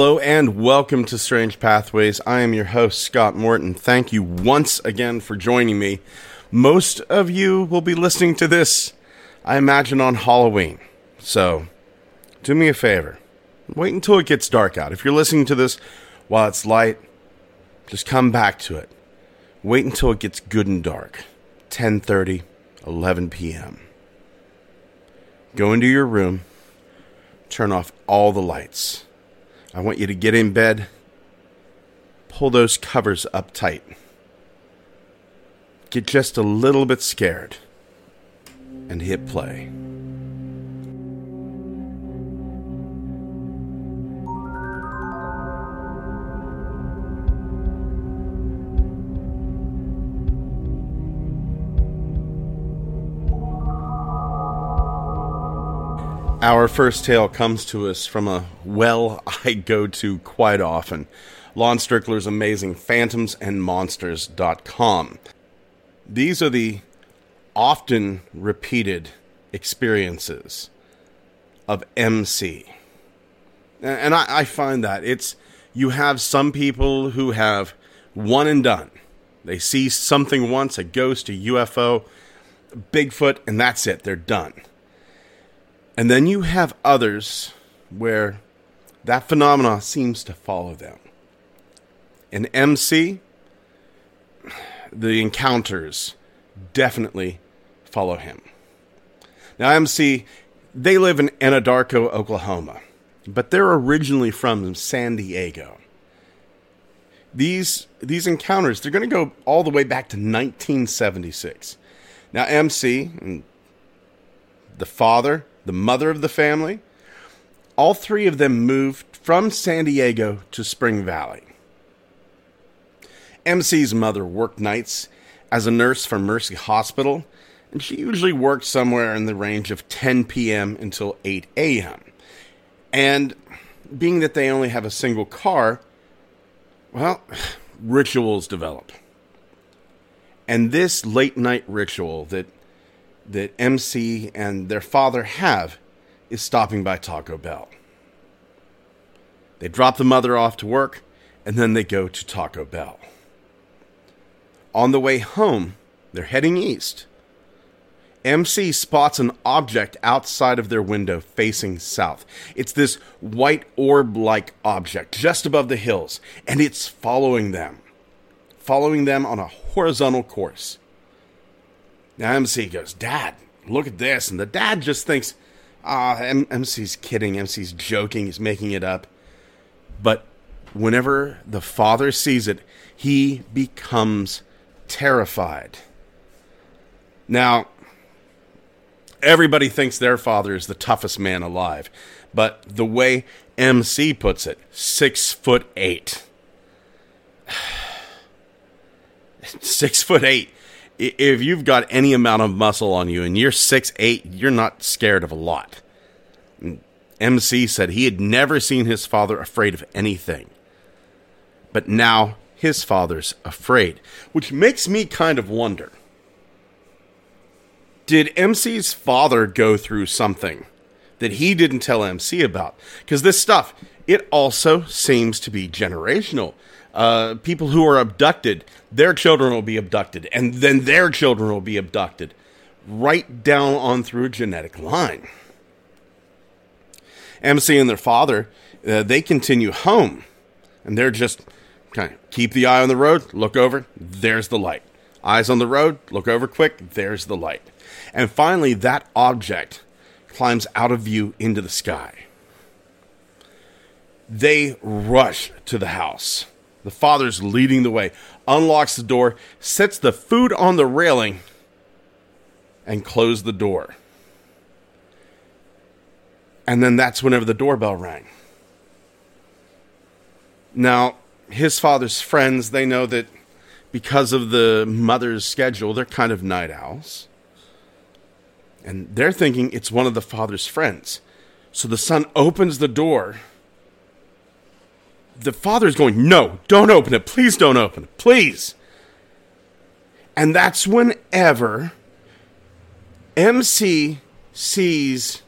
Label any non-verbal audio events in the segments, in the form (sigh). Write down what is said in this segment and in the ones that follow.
Hello and welcome to Strange Pathways. I am your host, Scott Morton. Thank you once again for joining me. Most of you will be listening to this, I imagine, on Halloween. So, do me a favor. Wait until it gets dark out. If you're listening to this while it's light, just come back to it. Wait until it gets good and dark. 10:30, 11 p.m. Go into your room, turn off all the lights. I want you to get in bed, pull those covers up tight. Get just a little bit scared and hit play. Our first tale comes to us from a well I go to quite often Lon Strickler's amazing phantomsandmonsters.com. These are the often repeated experiences of MC. And I, I, find that it's you have some people who have one and done. They see something once, a ghost, a UFO, Bigfoot, and that's it. They're done. And then you have others where that phenomena seems to follow them. In MC, the encounters definitely follow him. Now, MC, they live in Anadarko, Oklahoma, but they're originally from San Diego. These these encounters, they're going to go all the way back to 1976. Now, MC, the father, the mother of the family. All three of them moved from San Diego to Spring Valley. MC's mother worked nights as a nurse for Mercy Hospital, and she usually worked somewhere in the range of 10 p.m. until 8 a.m. And being that they only have a single car, well, (sighs) rituals develop. And this late night ritual that that MC and their father have is stopping by Taco Bell. They drop the mother off to work and then they go to Taco Bell. On the way home, they're heading east. MC spots an object outside of their window facing south. It's this white orb like object just above the hills, and it's following them, following them on a horizontal course. MC goes, Dad, look at this. And the dad just thinks, ah, M- MC's kidding. MC's joking. He's making it up. But whenever the father sees it, he becomes terrified. Now, everybody thinks their father is the toughest man alive. But the way MC puts it, six foot eight. (sighs) six foot eight if you've got any amount of muscle on you and you're six eight, you're not scared of a lot. MC said he had never seen his father afraid of anything. But now his father's afraid, which makes me kind of wonder. Did MC's father go through something that he didn't tell MC about? Because this stuff, it also seems to be generational uh, people who are abducted, their children will be abducted, and then their children will be abducted, right down on through genetic line. MC and their father, uh, they continue home, and they're just kind of keep the eye on the road, look over, there's the light. Eyes on the road, look over quick, there's the light. And finally, that object climbs out of view into the sky. They rush to the house the father's leading the way, unlocks the door, sets the food on the railing, and closes the door. And then that's whenever the doorbell rang. Now, his father's friends, they know that because of the mother's schedule, they're kind of night owls. And they're thinking it's one of the father's friends. So the son opens the door the father's going, No, don't open it. Please don't open it. Please. And that's whenever MC sees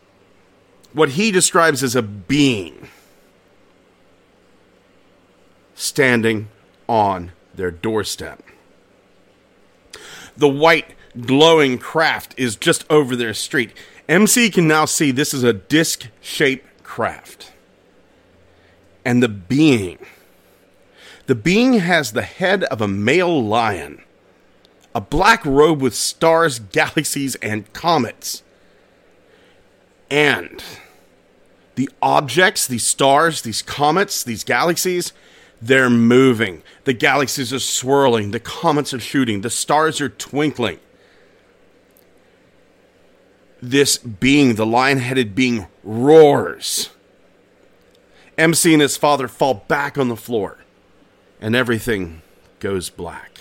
what he describes as a being. standing on their doorstep. The white, glowing craft is just over their street. MC can now see this is a disc shaped craft. And the being, the being has the head of a male lion, a black robe with stars, (laughs) galaxies, and comets. And the objects, these stars, these comets, these galaxies, they're moving. The galaxies are swirling. The comets are shooting. The stars are twinkling. This being, the lion headed being, roars. MC and his father fall back on the floor, and everything goes black.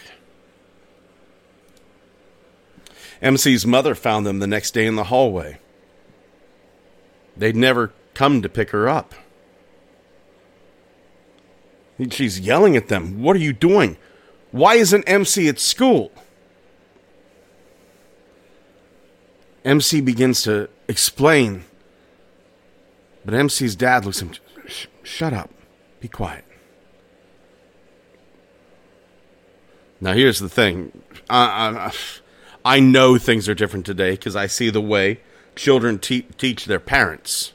MC's mother found them the next day in the hallway. They'd never come to pick her up. She's yelling at them. What are you doing? Why isn't MC at school? MC begins to explain, but MC's dad looks at him. Shut up. Be quiet. Now, here's the thing. I, I, I know things are different today because I see the way children te- teach their parents.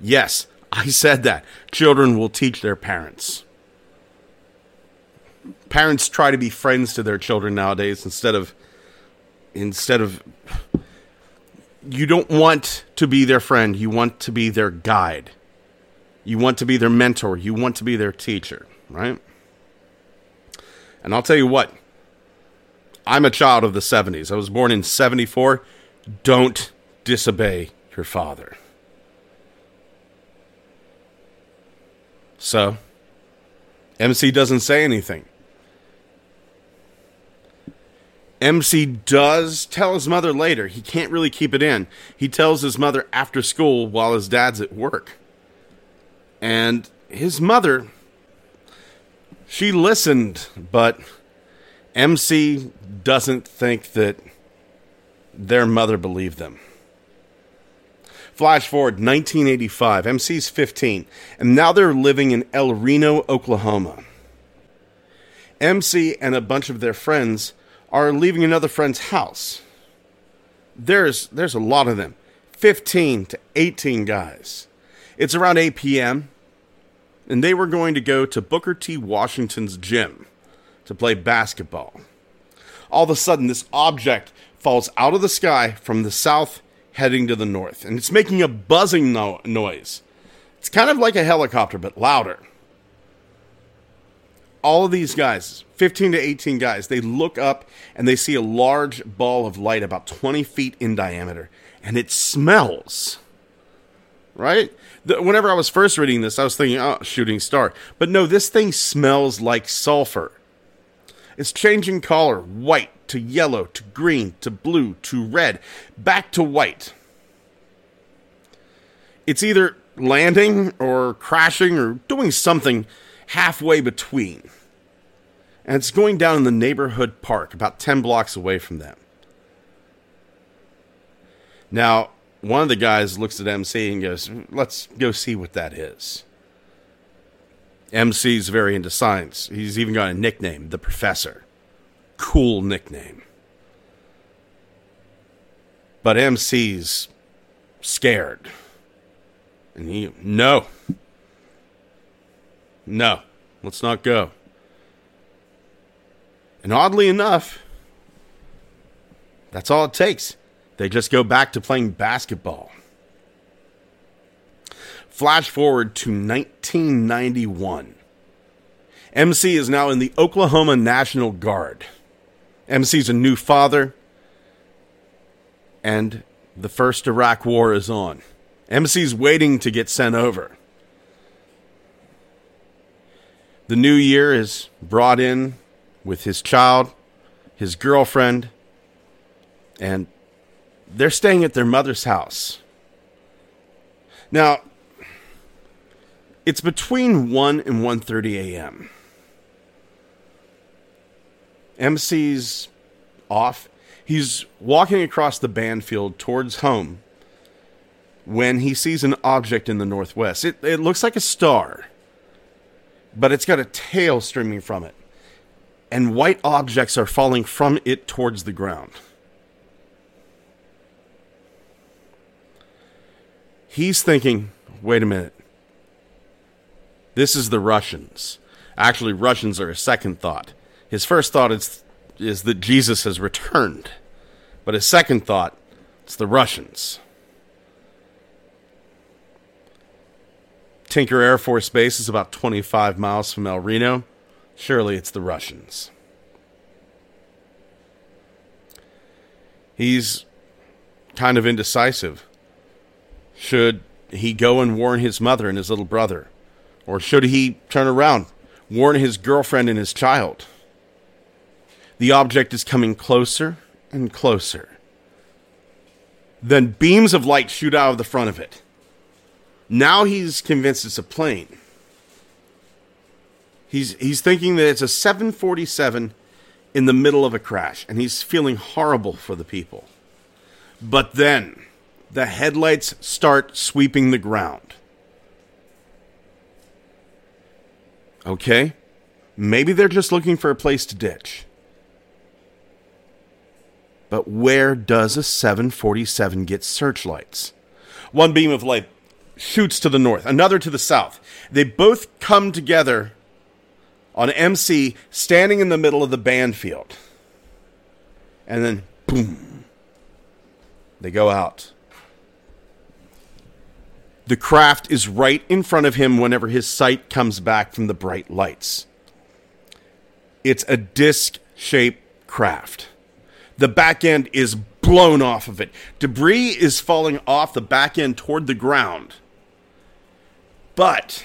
Yes, I said that. Children will teach their parents. Parents try to be friends to their children nowadays instead of instead of you don't want to be their friend, you want to be their guide. You want to be their mentor, you want to be their teacher, right? And I'll tell you what, I'm a child of the 70s. I was born in 74. Don't disobey your father. So, MC doesn't say anything. MC does tell his mother later. He can't really keep it in. He tells his mother after school while his dad's at work. And his mother, she listened, but MC doesn't think that their mother believed them. Flash forward 1985, MC's 15, and now they're living in El Reno, Oklahoma. MC and a bunch of their friends are leaving another friend's house. There's there's a lot of them. 15 to 18 guys. It's around 8 p.m. and they were going to go to Booker T. Washington's gym to play basketball. All of a sudden this object falls out of the sky from the south heading to the north, and it's making a buzzing no- noise. It's kind of like a helicopter, but louder. All of these guys, 15 to 18 guys, they look up and they see a large ball of light about 20 feet in diameter, and it smells. Right? The, whenever I was first reading this, I was thinking, oh, shooting star. But no, this thing smells like sulfur. It's changing color white to yellow to green to blue to red back to white. It's either landing or crashing or doing something halfway between. And it's going down in the neighborhood park about 10 blocks away from them. Now, one of the guys looks at MC and goes, Let's go see what that is. MC's very into science. He's even got a nickname, the Professor. Cool nickname. But MC's scared. And he, no. No, let's not go. And oddly enough, that's all it takes. They just go back to playing basketball. Flash forward to 1991. MC is now in the Oklahoma National Guard. MC's a new father, and the first Iraq War is on. MC's waiting to get sent over. The new year is brought in with his child, his girlfriend, and they're staying at their mother's house. Now, it's between 1 and 1:30 a.m. MC's off. He's walking across the band field towards home when he sees an object in the northwest. It, it looks like a star. but it's got a tail streaming from it. And white objects are falling from it towards the ground. He's thinking, wait a minute. This is the Russians. Actually, Russians are a second thought. His first thought is, is that Jesus has returned. But his second thought, it's the Russians. Tinker Air Force Base is about 25 miles from El Reno. Surely it's the Russians. He's kind of indecisive. Should he go and warn his mother and his little brother? Or should he turn around, warn his girlfriend and his child? The object is coming closer and closer. Then beams of light shoot out of the front of it. Now he's convinced it's a plane. He's he's thinking that it's a 747 in the middle of a crash and he's feeling horrible for the people. But then the headlights start sweeping the ground. Okay? Maybe they're just looking for a place to ditch. But where does a 747 get searchlights? One beam of light shoots to the north, another to the south. They both come together on MC standing in the middle of the band field. And then, boom, they go out. The craft is right in front of him whenever his sight comes back from the bright lights. It's a disc shaped craft. The back end is blown off of it. Debris is falling off the back end toward the ground. But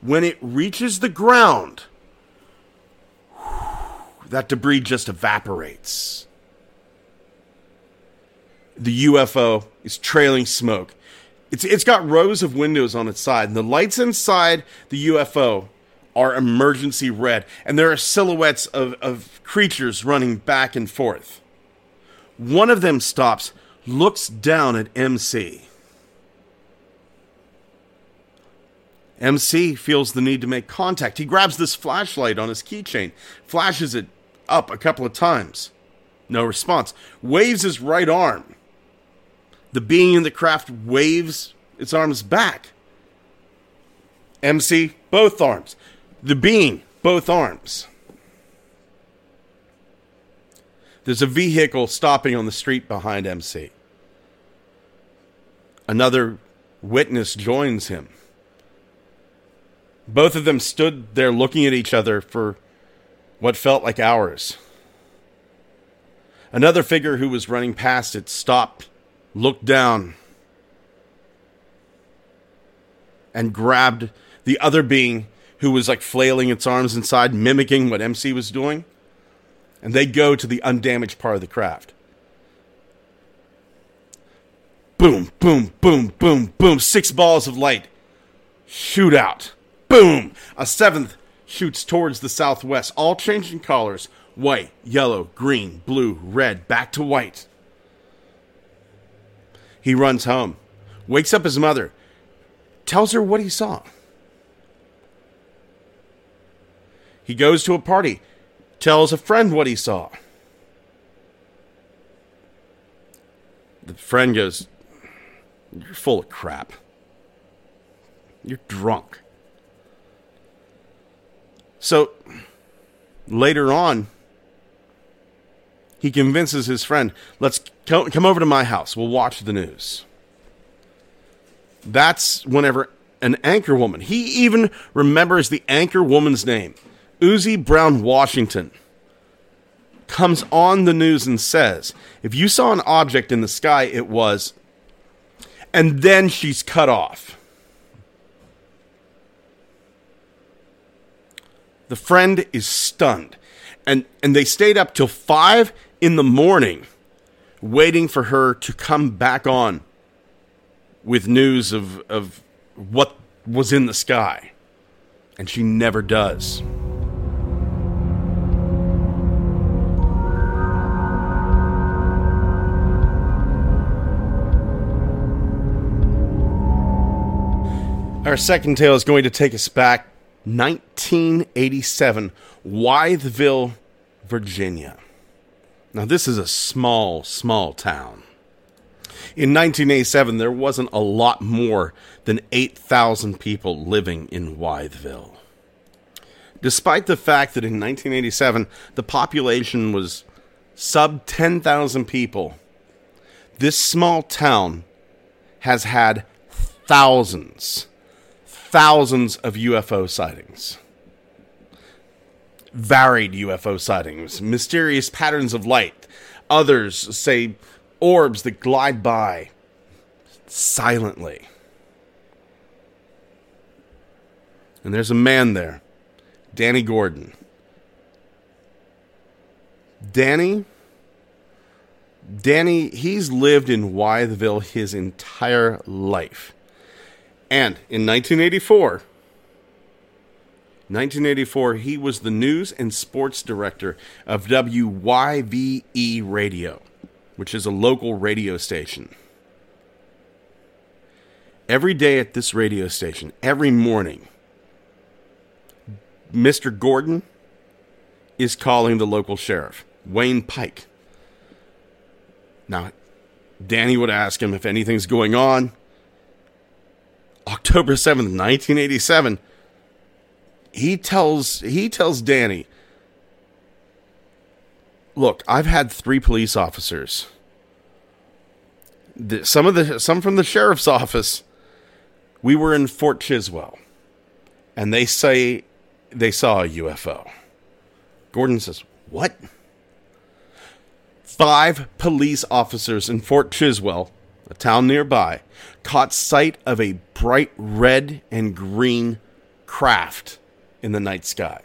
when it reaches the ground, that debris just evaporates. The UFO is trailing smoke. It's, it's got rows of windows on its side, and the lights inside the UFO are emergency red, and there are silhouettes of, of creatures running back and forth. One of them stops, looks down at MC. MC feels the need to make contact. He grabs this flashlight on his keychain, flashes it up a couple of times. No response. Waves his right arm. The being in the craft waves its arms back. MC, both arms. The being, both arms. There's a vehicle stopping on the street behind MC. Another witness joins him. Both of them stood there looking at each other for what felt like hours. Another figure who was running past it stopped, looked down, and grabbed the other being who was like flailing its arms inside, mimicking what MC was doing. And they go to the undamaged part of the craft. Boom, boom, boom, boom, boom. Six balls of light shoot out. Boom! A seventh shoots towards the southwest, all changing colors white, yellow, green, blue, red, back to white. He runs home, wakes up his mother, tells her what he saw. He goes to a party, tells a friend what he saw. The friend goes, You're full of crap. You're drunk. So later on, he convinces his friend, let's co- come over to my house. We'll watch the news. That's whenever an anchor woman, he even remembers the anchor woman's name, Uzi Brown Washington, comes on the news and says, if you saw an object in the sky, it was. And then she's cut off. The friend is stunned. And and they stayed up till 5 in the morning waiting for her to come back on with news of of what was in the sky. And she never does. Our second tale is going to take us back 1987, Wytheville, Virginia. Now, this is a small, small town. In 1987, there wasn't a lot more than 8,000 people living in Wytheville. Despite the fact that in 1987 the population was sub 10,000 people, this small town has had thousands, thousands of UFO sightings. Varied UFO sightings, mysterious patterns of light. Others say orbs that glide by silently. And there's a man there, Danny Gordon. Danny Danny, he's lived in Wytheville his entire life. And in 1984, 1984, he was the news and sports director of WYVE Radio, which is a local radio station. Every day at this radio station, every morning, Mr. Gordon is calling the local sheriff, Wayne Pike. Now, Danny would ask him if anything's going on. October 7th, 1987, he tells he tells Danny, "Look, I've had 3 police officers. The, some of the some from the sheriff's office. We were in Fort Chiswell, and they say they saw a UFO." Gordon says, "What?" Five police officers in Fort Chiswell, a town nearby, caught sight of a bright red and green craft in the night sky.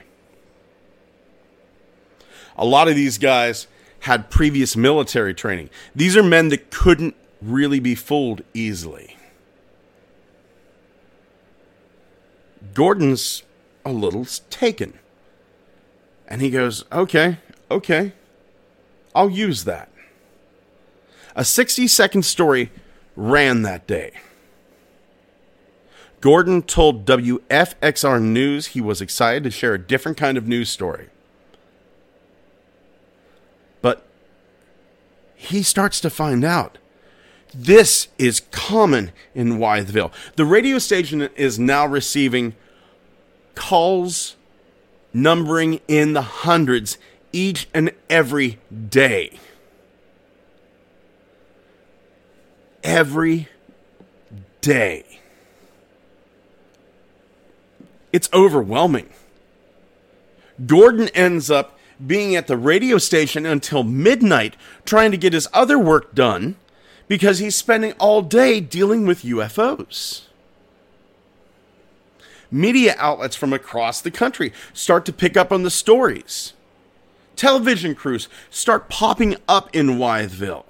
A lot of these guys had previous military training. These are men that couldn't really be fooled easily. Gordon's a little taken. And he goes, okay, okay. I'll use that. A 60 second story ran that day. Gordon told WFXR News he was excited to share a different kind of news story. But he starts to find out this is common in Wytheville. The radio station is now receiving calls numbering in the hundreds each and every day. Every day. It's overwhelming. Gordon ends up being at the radio station until midnight trying to get his other work done because he's spending all day dealing with UFOs. Media outlets from across the country start to pick up on the stories television crews start popping up in Wytheville.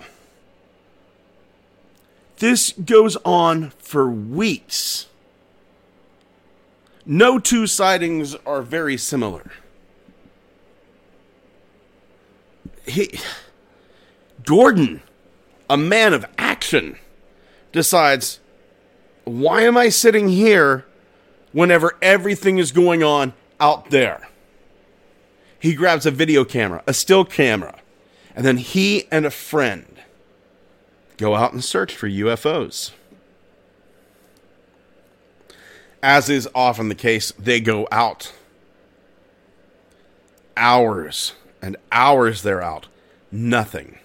This goes on for weeks. No two sightings are very similar. He, Gordon, a man of action, decides why am I sitting here whenever everything is going on out there? he grabs a video camera, a still camera, and then he and a friend go out and search for UFOs. As is often the case, they go out. Hours and hours they're out. Nothing.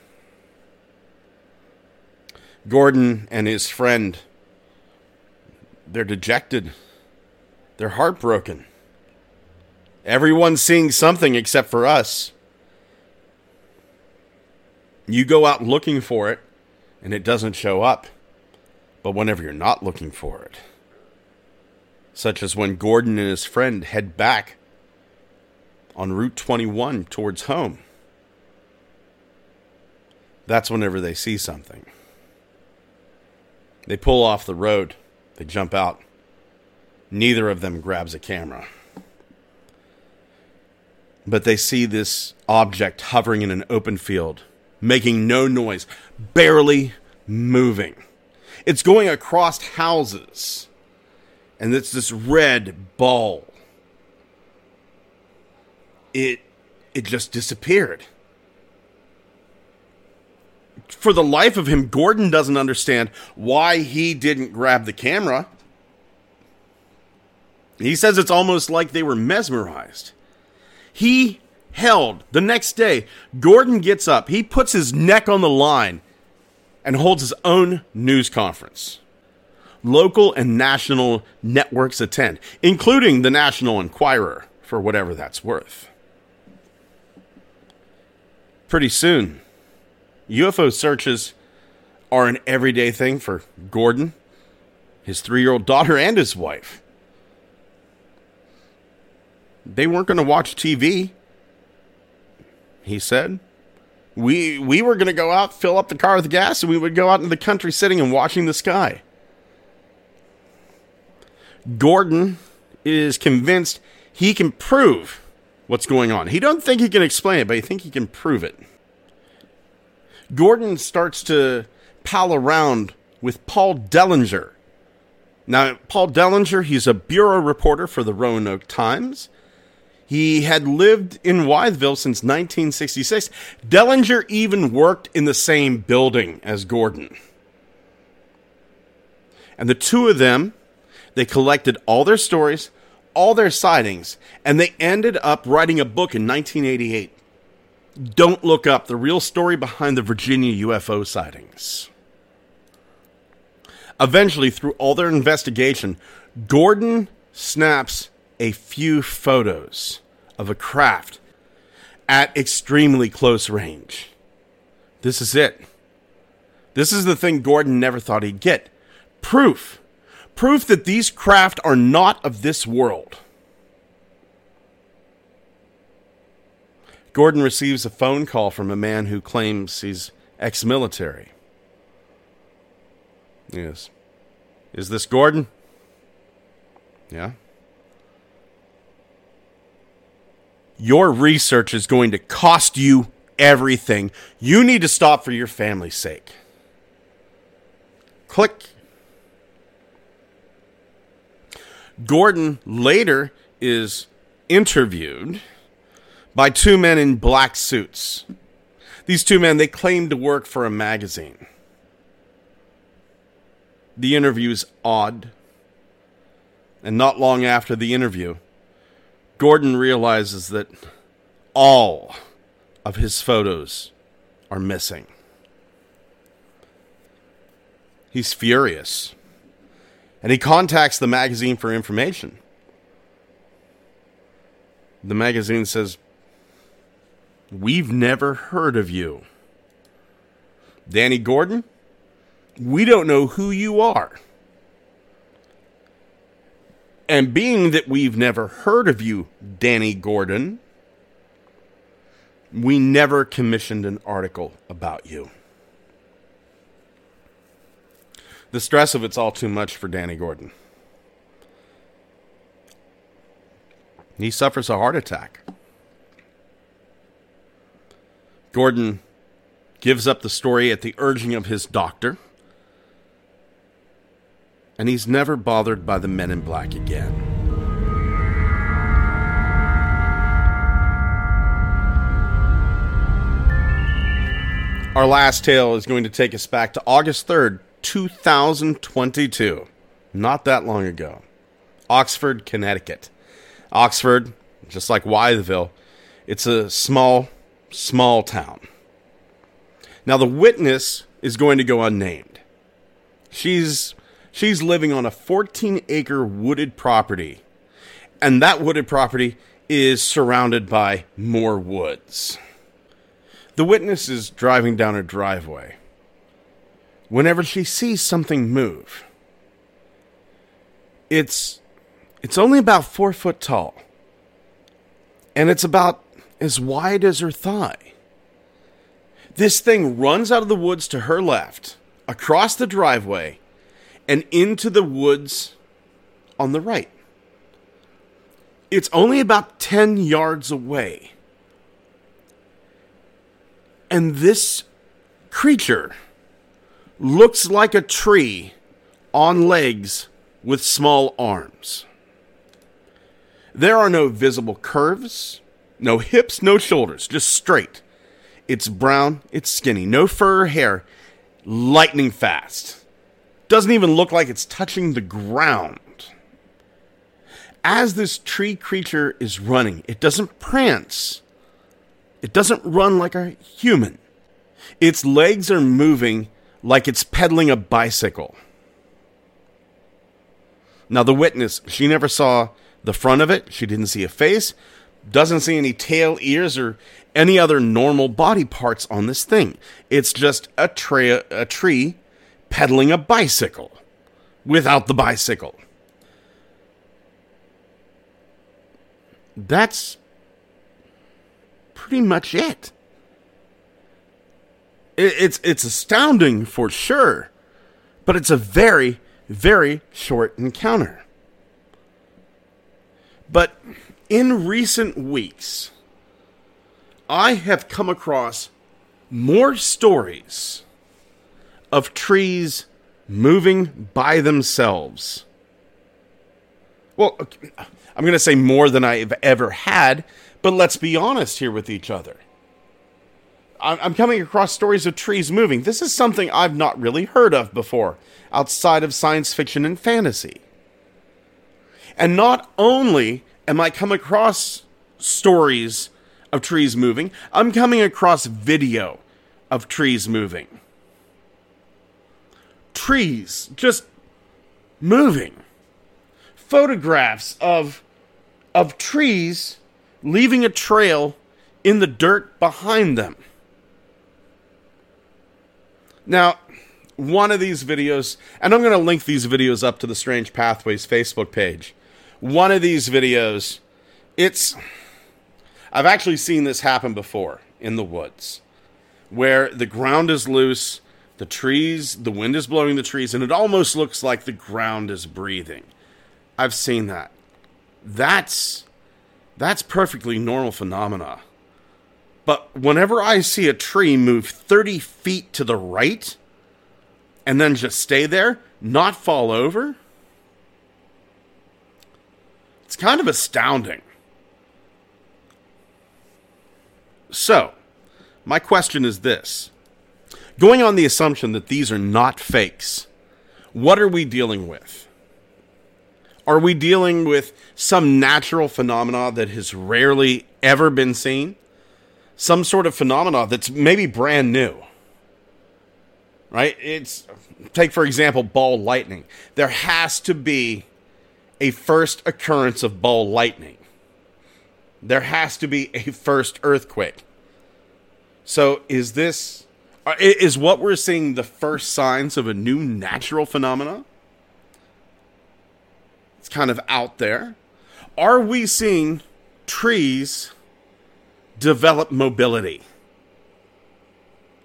Gordon and his friend, they're dejected. They're heartbroken. Everyone's seeing something except for us. You go out looking for it, and it doesn't show up. But whenever you're not looking for it, such as when Gordon and his friend head back on Route 21 towards home, that's whenever they see something. They pull off the road, they jump out. Neither of them grabs a camera but they see this object hovering in an open field, making no noise, barely moving. It's going across houses. And it's this red ball. It it just disappeared. For the life of him, Gordon doesn't understand why he didn't grab the camera. He says it's almost like they were mesmerized. He held the next day. Gordon gets up, he puts his neck on the line, and holds his own news conference. Local and national networks attend, including the National Enquirer, for whatever that's worth. Pretty soon, UFO searches are an everyday thing for Gordon, his three year old daughter, and his wife. They weren't going to watch TV, he said. We, we were going to go out, fill up the car with gas, and we would go out into the country sitting and watching the sky. Gordon is convinced he can prove what's going on. He don't think he can explain it, but he think he can prove it. Gordon starts to pal around with Paul Dellinger. Now, Paul Dellinger, he's a bureau reporter for the Roanoke Times. He had lived in Wytheville since 1966. Dellinger even worked in the same building as Gordon. And the two of them, they collected all their stories, all their sightings, and they ended up writing a book in 1988. Don't look up the real story behind the Virginia UFO sightings. Eventually, through all their investigation, Gordon snaps a few photos of a craft at extremely close range. This is it. This is the thing Gordon never thought he'd get proof. Proof that these craft are not of this world. Gordon receives a phone call from a man who claims he's ex military. Yes. Is this Gordon? Yeah. Your research is going to cost you everything. You need to stop for your family's sake. Click. Gordon later is interviewed by two men in black suits. These two men, they claim to work for a magazine. The interview is odd. And not long after the interview, Gordon realizes that all of his photos are missing. He's furious. And he contacts the magazine for information. The magazine says, We've never heard of you. Danny Gordon, we don't know who you are. And being that we've never heard of you, Danny Gordon, we never commissioned an article about you. The stress of it's all too much for Danny Gordon. He suffers a heart attack. Gordon gives up the story at the urging of his doctor and he's never bothered by the men in black again. Our last tale is going to take us back to August 3rd, 2022. Not that long ago. Oxford, Connecticut. Oxford, just like Wytheville, it's a small, small town. Now, the witness is going to go unnamed. She's She's living on a 14 acre wooded property, and that wooded property is surrounded by more woods. The witness is driving down a driveway whenever she sees something move. It's it's only about four foot tall, and it's about as wide as her thigh. This thing runs out of the woods to her left, across the driveway, and into the woods on the right. It's only about 10 yards away. And this creature looks like a tree on legs with small arms. There are no visible curves, no hips, no shoulders, just straight. It's brown, it's skinny, no fur or hair, lightning fast. Doesn't even look like it's touching the ground. As this tree creature is running, it doesn't prance. It doesn't run like a human. Its legs are moving like it's pedaling a bicycle. Now, the witness, she never saw the front of it. She didn't see a face, doesn't see any tail, ears, or any other normal body parts on this thing. It's just a, tra- a tree pedaling a bicycle without the bicycle. That's pretty much it. It's it's astounding for sure, but it's a very very short encounter. But in recent weeks, I have come across more stories of trees moving by themselves. Well, I'm going to say more than I've ever had, but let's be honest here with each other. I'm coming across stories of trees moving. This is something I've not really heard of before outside of science fiction and fantasy. And not only am I coming across stories of trees moving, I'm coming across video of trees moving. Trees just moving. Photographs of of trees leaving a trail in the dirt behind them. Now, one of these videos, and I'm going to link these videos up to the Strange Pathways Facebook page. One of these videos, it's. I've actually seen this happen before in the woods where the ground is loose, the trees, the wind is blowing the trees, and it almost looks like the ground is breathing. I've seen that. That's that's perfectly normal phenomena. But whenever I see a tree move 30 feet to the right and then just stay there, not fall over, it's kind of astounding. So, my question is this going on the assumption that these are not fakes, what are we dealing with? Are we dealing with some natural phenomena that has rarely ever been seen? Some sort of phenomena that's maybe brand new. Right? It's take for example ball lightning. There has to be a first occurrence of ball lightning. There has to be a first earthquake. So is this uh, is what we're seeing the first signs of a new natural phenomena? It's kind of out there. Are we seeing trees develop mobility?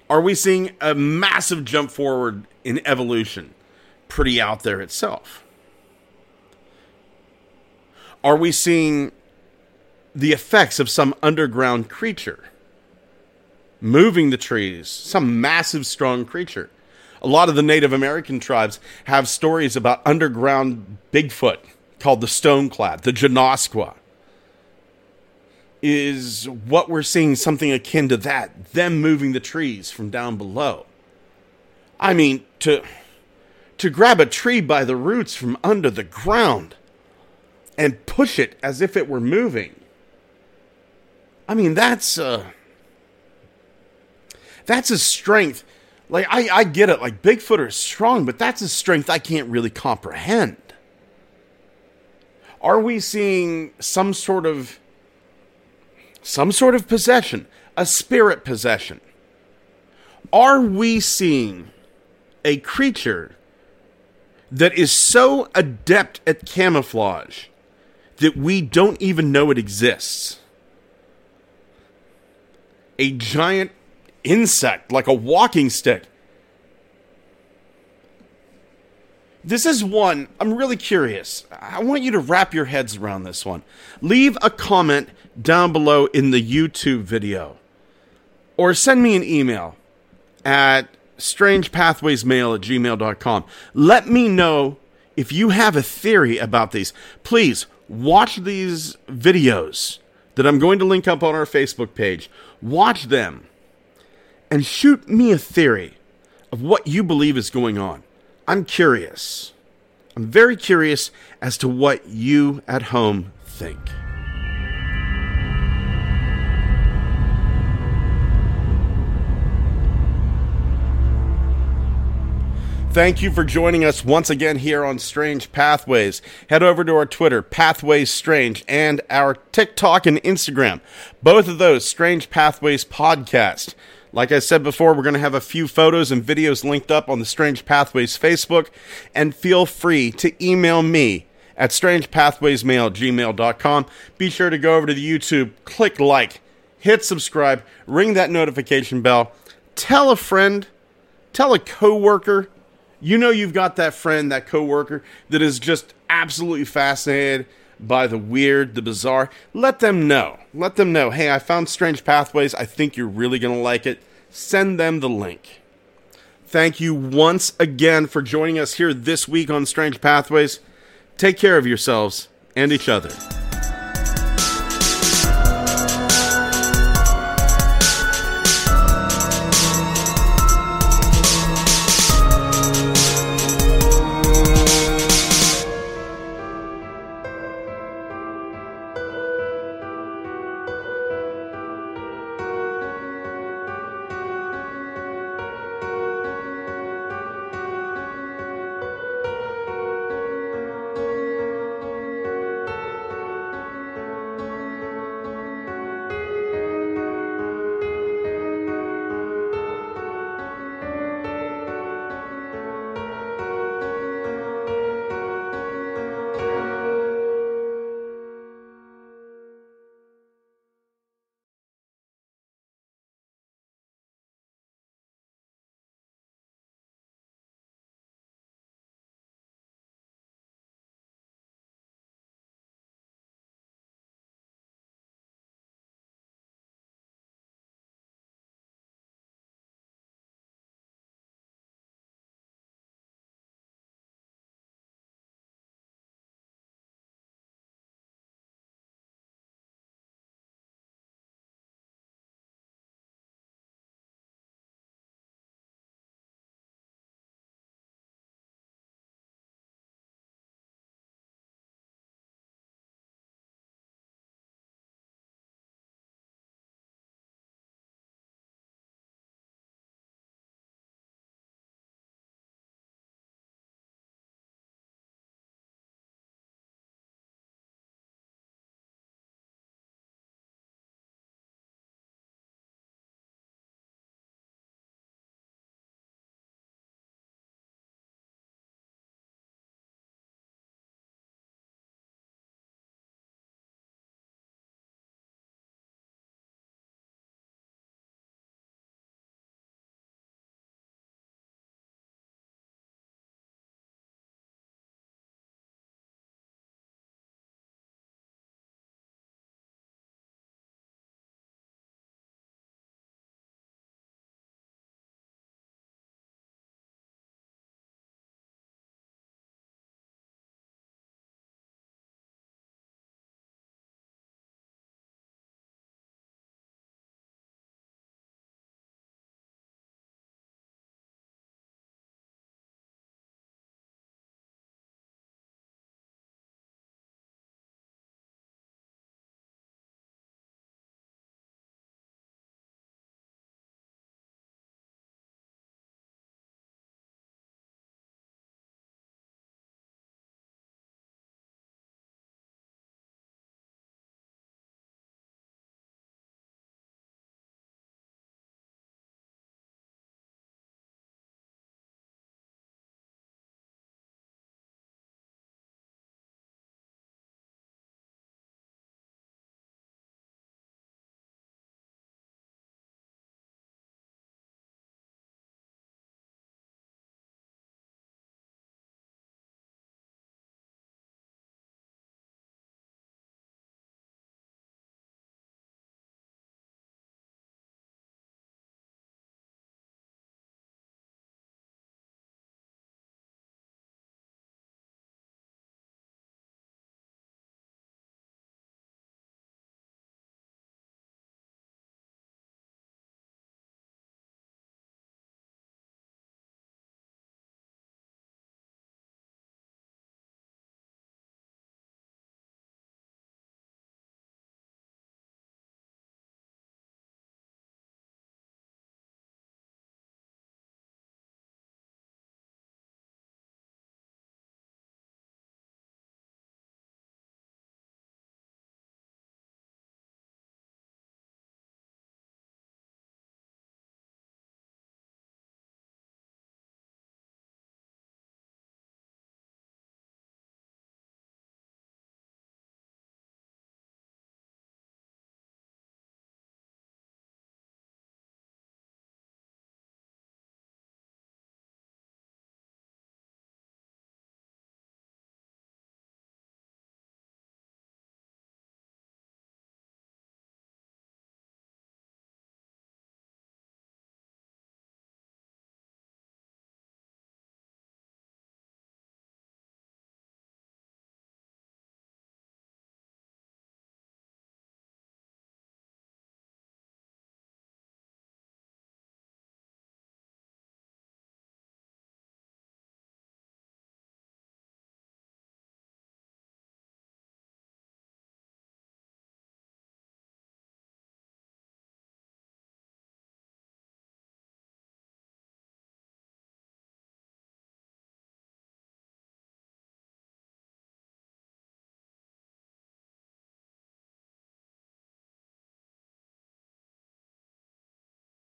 Are we seeing a massive jump forward in evolution? Pretty out there itself. Are we seeing the effects of some underground creature moving the trees? Some massive, strong creature. A lot of the Native American tribes have stories about underground Bigfoot called the Stoneclad, the Genoskwa is what we're seeing something akin to that them moving the trees from down below. I mean to to grab a tree by the roots from under the ground and push it as if it were moving. I mean that's uh that's a strength. Like i i get it like bigfoot are strong but that's a strength i can't really comprehend. Are we seeing some sort of some sort of possession, a spirit possession. Are we seeing a creature that is so adept at camouflage that we don't even know it exists? A giant insect, like a walking stick. This is one, I'm really curious. I want you to wrap your heads around this one. Leave a comment down below in the YouTube video. Or send me an email at strangepathwaysmail at gmail.com. Let me know if you have a theory about these, please watch these videos that I'm going to link up on our Facebook page. Watch them and shoot me a theory of what you believe is going on. I'm curious. I'm very curious as to what you at home think. Thank you for joining us once again here on Strange Pathways. Head over to our Twitter, Pathways Strange, and our TikTok and Instagram. Both of those, Strange Pathways Podcast. Like I said before, we're going to have a few photos and videos linked up on the Strange Pathways Facebook. And feel free to email me at strangepathwaysmail at gmail.com. Be sure to go over to the YouTube, click like, hit subscribe, ring that notification bell, tell a friend, tell a coworker you know you've got that friend, that coworker that is just absolutely fascinated by the weird, the bizarre. Let them know. Let them know, hey, I found Strange Pathways. I think you're really going to like it. Send them the link. Thank you once again for joining us here this week on Strange Pathways. Take care of yourselves and each other.